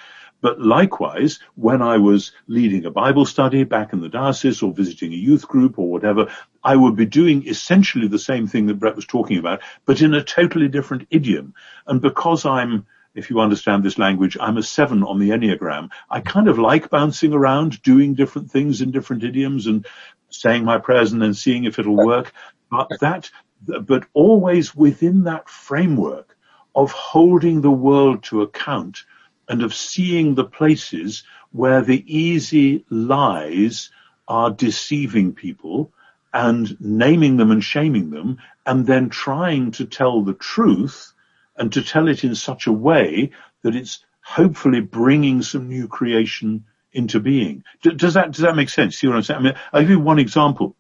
But likewise, when I was leading a Bible study back in the diocese or visiting a youth group or whatever, I would be doing essentially the same thing that Brett was talking about, but in a totally different idiom. And because I'm if you understand this language, I'm a seven on the Enneagram. I kind of like bouncing around, doing different things in different idioms and saying my prayers and then seeing if it'll work. But that, but always within that framework of holding the world to account and of seeing the places where the easy lies are deceiving people and naming them and shaming them and then trying to tell the truth and to tell it in such a way that it's hopefully bringing some new creation into being. Does that, does that make sense? See what I'm saying? I mean, I'll give you one example.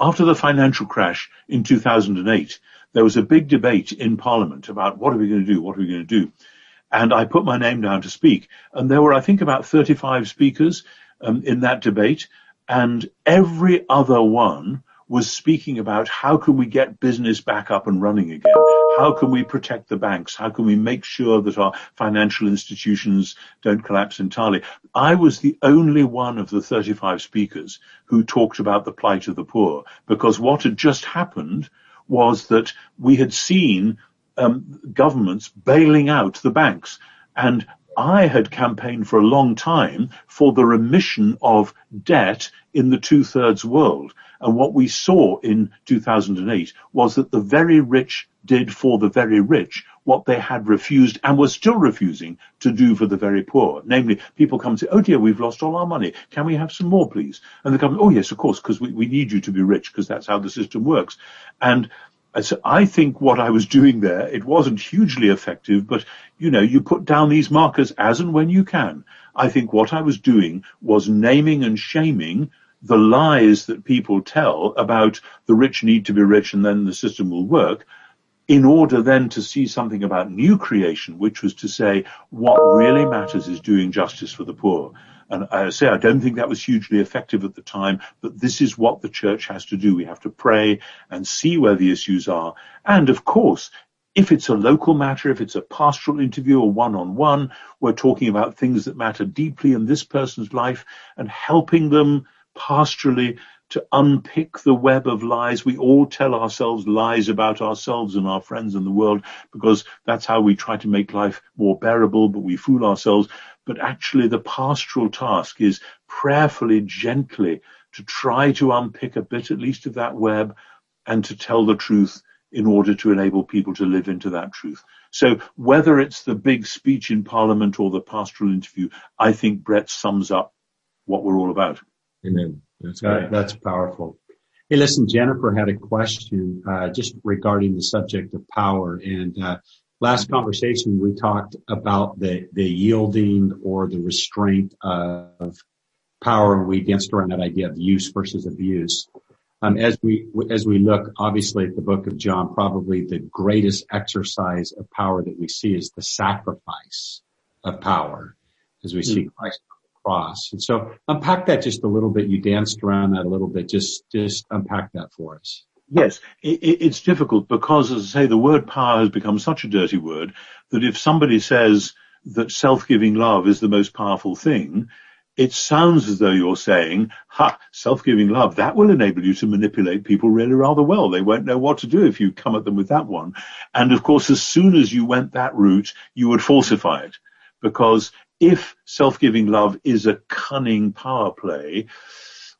After the financial crash in 2008, there was a big debate in Parliament about what are we going to do? What are we going to do? And I put my name down to speak. And there were, I think, about 35 speakers um, in that debate, and every other one was speaking about how can we get business back up and running again? How can we protect the banks? How can we make sure that our financial institutions don't collapse entirely? I was the only one of the 35 speakers who talked about the plight of the poor because what had just happened was that we had seen um, governments bailing out the banks. And I had campaigned for a long time for the remission of debt in the two-thirds world. And what we saw in 2008 was that the very rich did for the very rich what they had refused and were still refusing to do for the very poor. Namely, people come and say, oh dear, we've lost all our money. Can we have some more, please? And the government, oh yes, of course, because we, we need you to be rich because that's how the system works. And so I think what I was doing there, it wasn't hugely effective, but you know, you put down these markers as and when you can. I think what I was doing was naming and shaming the lies that people tell about the rich need to be rich and then the system will work in order then to see something about new creation, which was to say what really matters is doing justice for the poor. And I say I don't think that was hugely effective at the time, but this is what the church has to do. We have to pray and see where the issues are. And of course, if it's a local matter, if it's a pastoral interview or one-on-one, we're talking about things that matter deeply in this person's life and helping them pastorally to unpick the web of lies. We all tell ourselves lies about ourselves and our friends and the world because that's how we try to make life more bearable, but we fool ourselves but actually the pastoral task is prayerfully, gently to try to unpick a bit at least of that web and to tell the truth in order to enable people to live into that truth. So whether it's the big speech in Parliament or the pastoral interview, I think Brett sums up what we're all about. Amen. That's, that, that's powerful. Hey, listen, Jennifer had a question uh, just regarding the subject of power, and uh, Last conversation, we talked about the, the yielding or the restraint of power, and we danced around that idea of use versus abuse. Um, as we as we look, obviously, at the book of John, probably the greatest exercise of power that we see is the sacrifice of power, as we see Christ on the cross. And so, unpack that just a little bit. You danced around that a little bit. Just just unpack that for us. Yes, it, it's difficult because, as I say, the word power has become such a dirty word that if somebody says that self-giving love is the most powerful thing, it sounds as though you're saying, ha, self-giving love, that will enable you to manipulate people really rather well. They won't know what to do if you come at them with that one. And of course, as soon as you went that route, you would falsify it. Because if self-giving love is a cunning power play,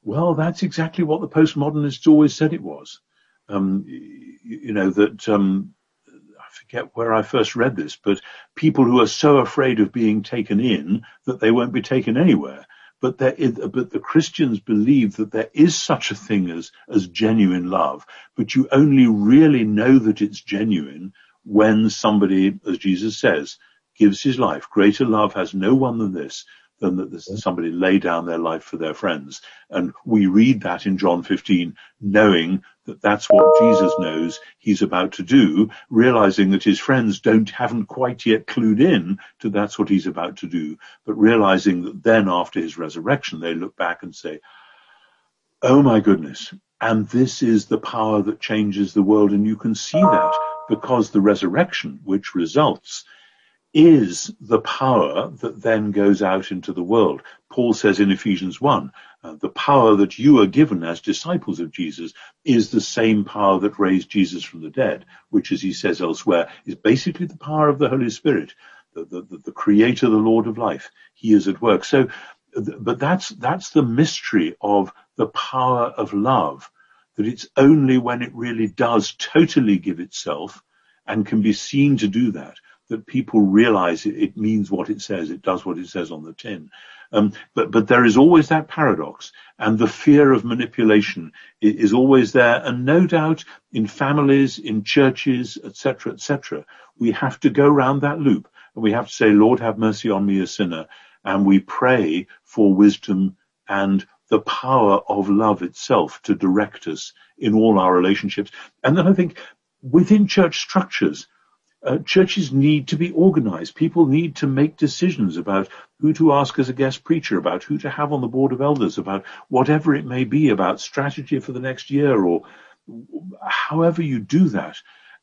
well, that's exactly what the postmodernists always said it was um, you, know that um, I forget where I first read this, but people who are so afraid of being taken in that they won't be taken anywhere. But there is, but the Christians believe that there is such a thing as, as genuine love, but you only really know that it's genuine when somebody, as Jesus says, gives his life. Greater love has no one than this, than that somebody lay down their life for their friends. And we read that in John 15, knowing that that's what Jesus knows he's about to do, realizing that his friends don't, haven't quite yet clued in to that's what he's about to do, but realizing that then after his resurrection, they look back and say, Oh my goodness. And this is the power that changes the world. And you can see that because the resurrection, which results is the power that then goes out into the world. Paul says in Ephesians 1, uh, the power that you are given as disciples of Jesus is the same power that raised Jesus from the dead, which as he says elsewhere is basically the power of the Holy Spirit, the, the, the creator, the Lord of life. He is at work. So, but that's, that's the mystery of the power of love, that it's only when it really does totally give itself and can be seen to do that that people realize it, it, means what it says. It does what it says on the tin. Um, but but there is always that paradox, and the fear of manipulation is, is always there. And no doubt, in families, in churches, etc., etc., we have to go round that loop, and we have to say, "Lord, have mercy on me, a sinner," and we pray for wisdom and the power of love itself to direct us in all our relationships. And then I think within church structures uh, churches need to be organized. People need to make decisions about who to ask as a guest preacher, about who to have on the board of elders, about whatever it may be, about strategy for the next year or however you do that.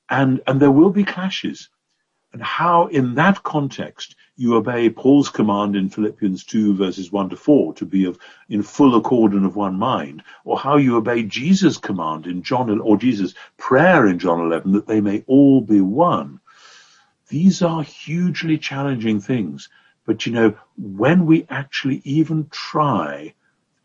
And, and there will be clashes. And how in that context you obey Paul's command in Philippians 2 verses 1 to 4 to be of, in full accord and of one mind, or how you obey Jesus' command in John, or Jesus' prayer in John 11 that they may all be one these are hugely challenging things. But you know, when we actually even try,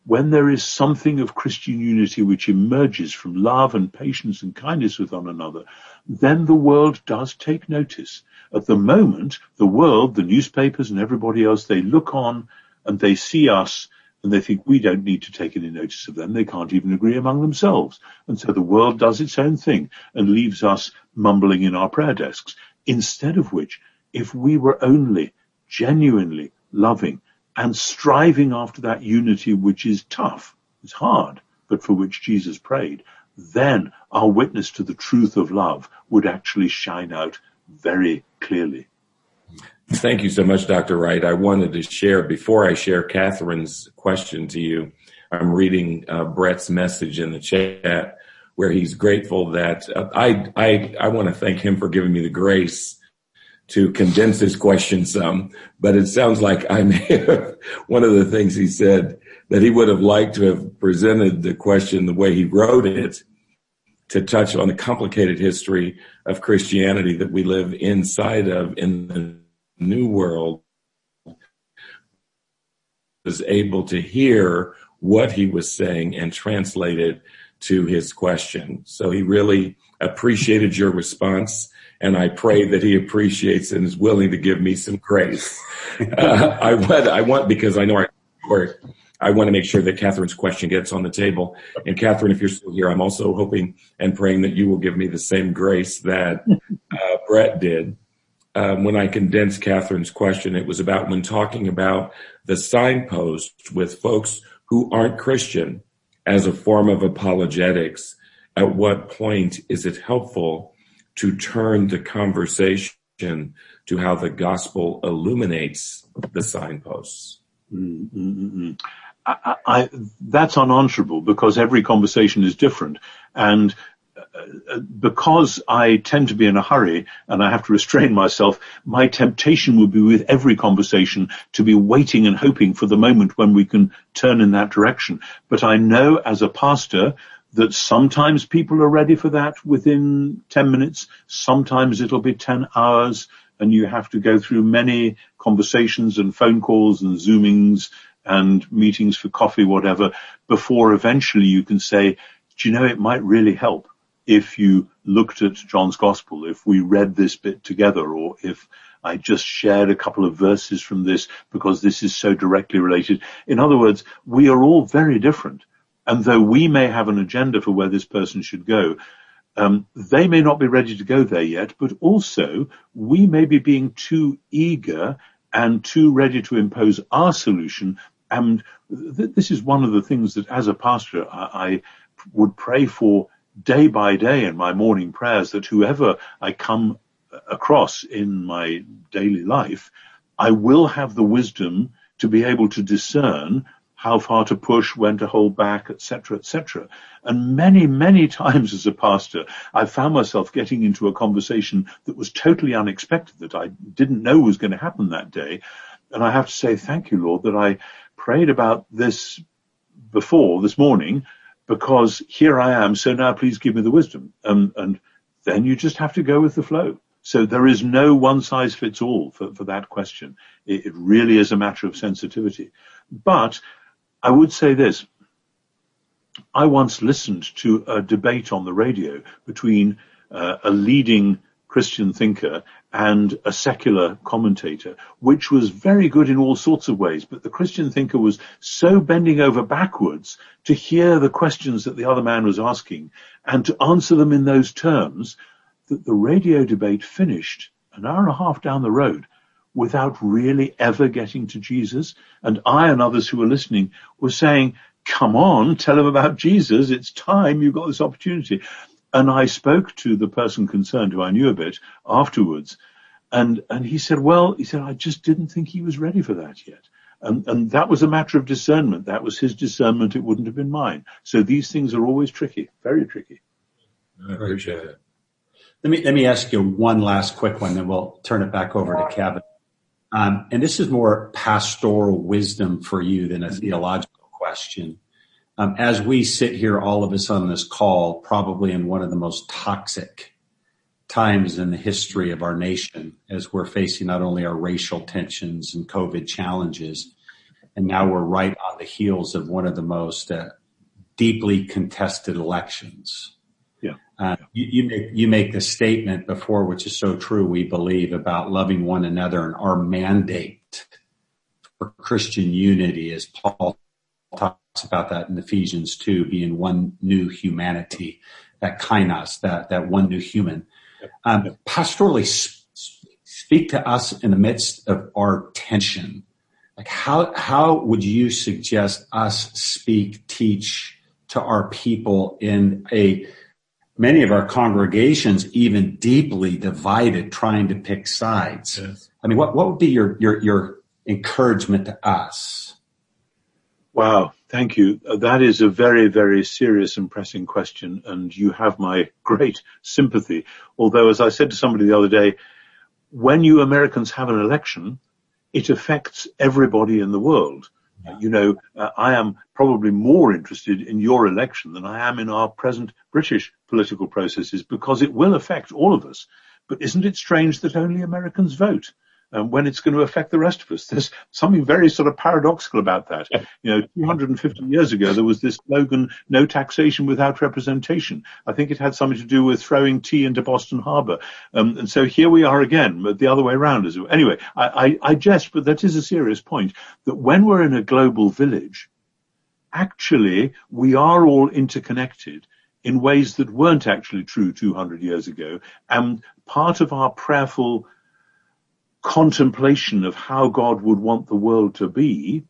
when there is something of Christian unity which emerges from love and patience and kindness with one another, then the world does take notice. At the moment, the world, the newspapers and everybody else, they look on and they see us and they think we don't need to take any notice of them. They can't even agree among themselves. And so the world does its own thing and leaves us mumbling in our prayer desks. Instead of which, if we were only genuinely loving and striving after that unity which is tough, it's hard, but for which Jesus prayed, then our witness to the truth of love would actually shine out very clearly. Thank you so much, Dr. Wright. I wanted to share, before I share Catherine's question to you, I'm reading uh, Brett's message in the chat where he's grateful that uh, I, I, I want to thank him for giving me the grace to condense his question some, but it sounds like I may have, one of the things he said that he would have liked to have presented the question the way he wrote it to touch on the complicated history of Christianity that we live inside of in the new world was able to hear what he was saying and translate it to his question. So he really appreciated your response. And I pray that he appreciates and is willing to give me some grace. uh, I want, I want, because I know our, work. I want to make sure that Catherine's question gets on the table. And Catherine, if you're still here, I'm also hoping and praying that you will give me the same grace that uh, Brett did. Um, when I condensed Catherine's question, it was about when talking about the signpost with folks who aren't Christian as a form of apologetics, at what point is it helpful to turn the conversation to how the gospel illuminates the signposts? Mm-hmm. I, I, that's unanswerable because every conversation is different. And because I tend to be in a hurry and I have to restrain myself, my temptation would be with every conversation to be waiting and hoping for the moment when we can turn in that direction. But I know as a pastor that sometimes people are ready for that within 10 minutes. Sometimes it'll be 10 hours and you have to go through many conversations and phone calls and zoomings and meetings for coffee, whatever, before eventually you can say, do you know, it might really help if you looked at John's gospel, if we read this bit together, or if I just shared a couple of verses from this because this is so directly related. In other words, we are all very different. And though we may have an agenda for where this person should go, um, they may not be ready to go there yet, but also we may be being too eager and too ready to impose our solution. And th- this is one of the things that as a pastor, I, I would pray for day by day in my morning prayers that whoever I come across in my daily life, I will have the wisdom to be able to discern how far to push, when to hold back, etc., etc. And many, many times as a pastor, I found myself getting into a conversation that was totally unexpected, that I didn't know was going to happen that day. And I have to say, thank you, Lord, that I prayed about this before this morning, because here I am. So now please give me the wisdom. Um, and then you just have to go with the flow. So there is no one size fits all for, for that question. It, it really is a matter of sensitivity. But I would say this. I once listened to a debate on the radio between uh, a leading Christian thinker and a secular commentator, which was very good in all sorts of ways. But the Christian thinker was so bending over backwards to hear the questions that the other man was asking and to answer them in those terms that the radio debate finished an hour and a half down the road without really ever getting to Jesus. And I and others who were listening were saying, come on, tell him about Jesus. It's time you've got this opportunity. And I spoke to the person concerned who I knew a bit afterwards. And, and he said, well, he said, I just didn't think he was ready for that yet. And, and that was a matter of discernment. That was his discernment. It wouldn't have been mine. So these things are always tricky, very tricky. Appreciate it. Let me, let me ask you one last quick one, then we'll turn it back over to Kevin. Um, and this is more pastoral wisdom for you than a theological question. Um, as we sit here, all of us on this call, probably in one of the most toxic times in the history of our nation, as we're facing not only our racial tensions and COVID challenges, and now we're right on the heels of one of the most uh, deeply contested elections. Uh, you, you, make you make the statement before, which is so true. We believe about loving one another, and our mandate for Christian unity, as Paul talks about that in Ephesians two, being one new humanity, that kainos, that that one new human. Um, pastorally, speak to us in the midst of our tension. Like how how would you suggest us speak, teach to our people in a many of our congregations even deeply divided, trying to pick sides. Yes. I mean, what, what would be your, your, your encouragement to us? Wow. Thank you. That is a very, very serious and pressing question. And you have my great sympathy. Although, as I said to somebody the other day, when you Americans have an election, it affects everybody in the world. You know, uh, I am probably more interested in your election than I am in our present British political processes because it will affect all of us. But isn't it strange that only Americans vote? Um, when it's going to affect the rest of us. There's something very sort of paradoxical about that. You know, 250 years ago, there was this slogan, no taxation without representation. I think it had something to do with throwing tea into Boston Harbor. Um, and so here we are again, but the other way around. As Anyway, I, I, I jest, but that is a serious point that when we're in a global village, actually we are all interconnected in ways that weren't actually true 200 years ago. And part of our prayerful contemplation of how God would want the world to be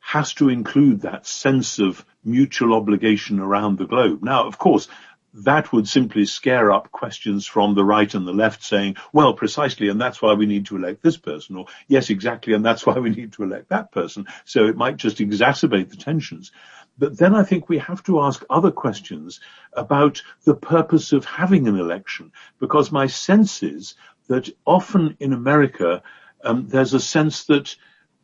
has to include that sense of mutual obligation around the globe. Now, of course, that would simply scare up questions from the right and the left saying, well, precisely, and that's why we need to elect this person, or yes, exactly, and that's why we need to elect that person. So it might just exacerbate the tensions. But then I think we have to ask other questions about the purpose of having an election, because my sense is that often in America, um, there's a sense that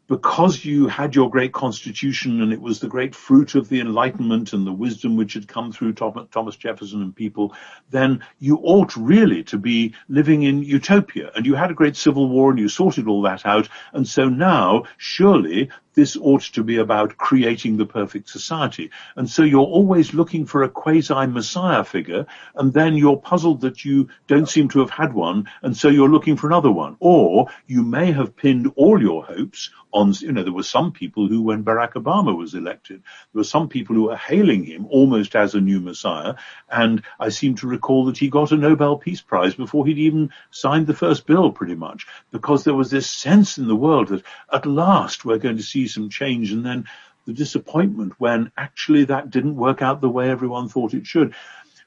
because you had your great constitution and it was the great fruit of the enlightenment and the wisdom which had come through Thomas Jefferson and people, then you ought really to be living in utopia. And you had a great civil war and you sorted all that out. And so now, surely, this ought to be about creating the perfect society. And so you're always looking for a quasi-messiah figure, and then you're puzzled that you don't seem to have had one, and so you're looking for another one. Or you may have pinned all your hopes on, you know, there were some people who, when Barack Obama was elected, there were some people who were hailing him almost as a new messiah, and I seem to recall that he got a Nobel Peace Prize before he'd even signed the first bill, pretty much, because there was this sense in the world that at last we're going to see some change, and then the disappointment when actually that didn't work out the way everyone thought it should.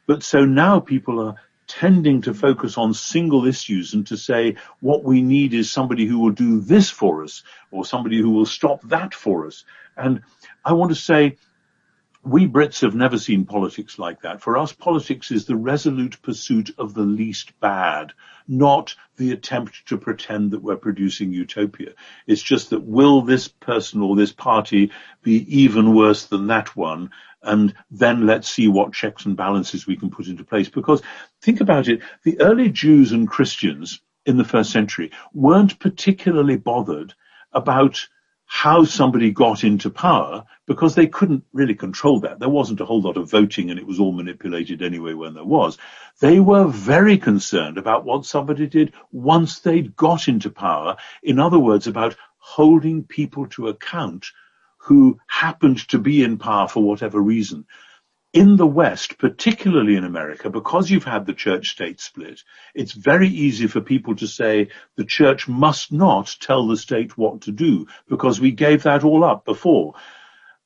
But so now people are tending to focus on single issues and to say what we need is somebody who will do this for us or somebody who will stop that for us. And I want to say we Brits have never seen politics like that. For us, politics is the resolute pursuit of the least bad, not the attempt to pretend that we're producing utopia. It's just that will this person or this party be even worse than that one? And then let's see what checks and balances we can put into place. Because think about it, the early Jews and Christians in the first century weren't particularly bothered about how somebody got into power because they couldn't really control that. There wasn't a whole lot of voting and it was all manipulated anyway when there was. They were very concerned about what somebody did once they'd got into power. In other words, about holding people to account who happened to be in power for whatever reason in the West, particularly in America, because you've had the church state split, it's very easy for people to say the church must not tell the state what to do because we gave that all up before.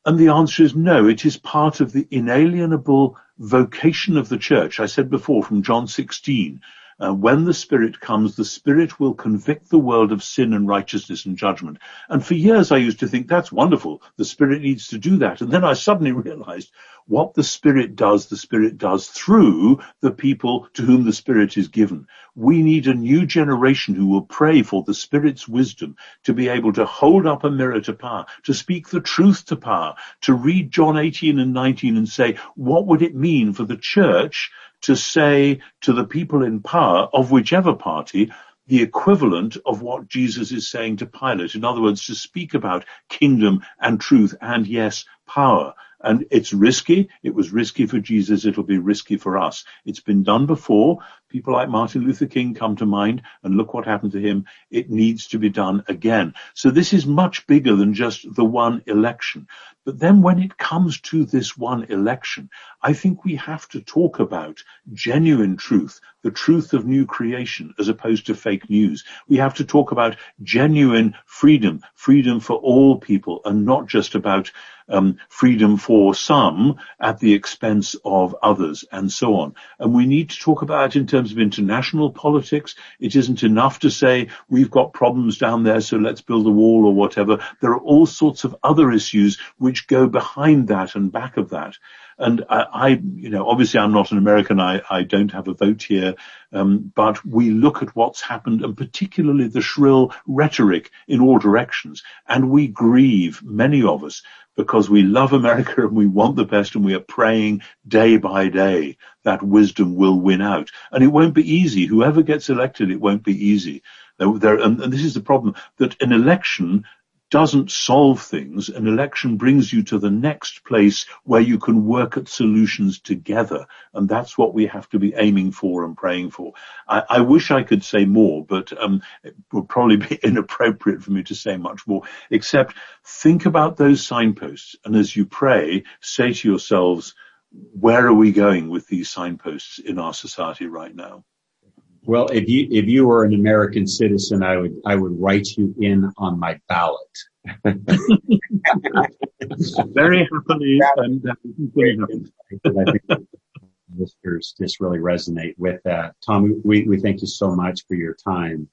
And the answer is no, it is part of the inalienable vocation of the church. I said before from John 16, uh, when the Spirit comes, the Spirit will convict the world of sin and righteousness and judgment. And for years I used to think that's wonderful. The Spirit needs to do that. And then I suddenly realized what the Spirit does, the Spirit does through the people to whom the Spirit is given. We need a new generation who will pray for the Spirit's wisdom to be able to hold up a mirror to power, to speak the truth to power, to read John 18 and 19 and say, what would it mean for the church to say to the people in power of whichever party the equivalent of what Jesus is saying to Pilate. In other words, to speak about kingdom and truth and yes, power. And it's risky. It was risky for Jesus. It'll be risky for us. It's been done before. People like Martin Luther King come to mind and look what happened to him. It needs to be done again. So this is much bigger than just the one election. But then when it comes to this one election, I think we have to talk about genuine truth, the truth of new creation as opposed to fake news. We have to talk about genuine freedom, freedom for all people and not just about um, freedom for some at the expense of others and so on. And we need to talk about it in terms of international politics. It isn't enough to say we've got problems down there, so let's build a wall or whatever. There are all sorts of other issues which go behind that and back of that. And I, I you know, obviously I'm not an American. I, I don't have a vote here. Um, but we look at what's happened and particularly the shrill rhetoric in all directions. And we grieve, many of us, because we love America and we want the best and we are praying day by day that wisdom will win out. And it won't be easy. Whoever gets elected, it won't be easy. There, and, and, this is the problem that an election doesn't solve things. An election brings you to the next place where you can work at solutions together. And that's what we have to be aiming for and praying for. I, I wish I could say more, but um, it would probably be inappropriate for me to say much more, except think about those signposts. And as you pray, say to yourselves, where are we going with these signposts in our society right now? Well, if you if you were an American citizen, I would I would write you in on my ballot. Very happily, and uh, I think listeners just really resonate with that. Tom, we we thank you so much for your time.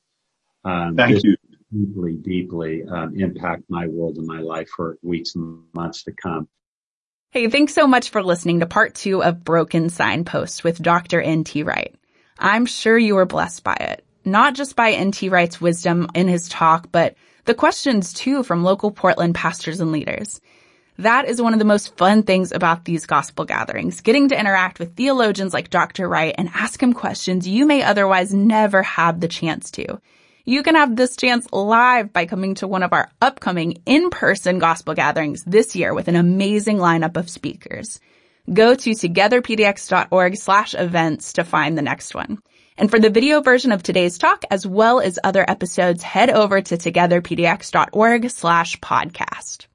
Um, thank you. Deeply, deeply um, impact my world and my life for weeks and months to come. Hey, thanks so much for listening to part two of Broken Signposts with Dr. N.T. Wright. I'm sure you were blessed by it. Not just by N.T. Wright's wisdom in his talk, but the questions too from local Portland pastors and leaders. That is one of the most fun things about these gospel gatherings, getting to interact with theologians like Dr. Wright and ask him questions you may otherwise never have the chance to. You can have this chance live by coming to one of our upcoming in-person gospel gatherings this year with an amazing lineup of speakers. Go to togetherpdx.org slash events to find the next one. And for the video version of today's talk, as well as other episodes, head over to togetherpdx.org slash podcast.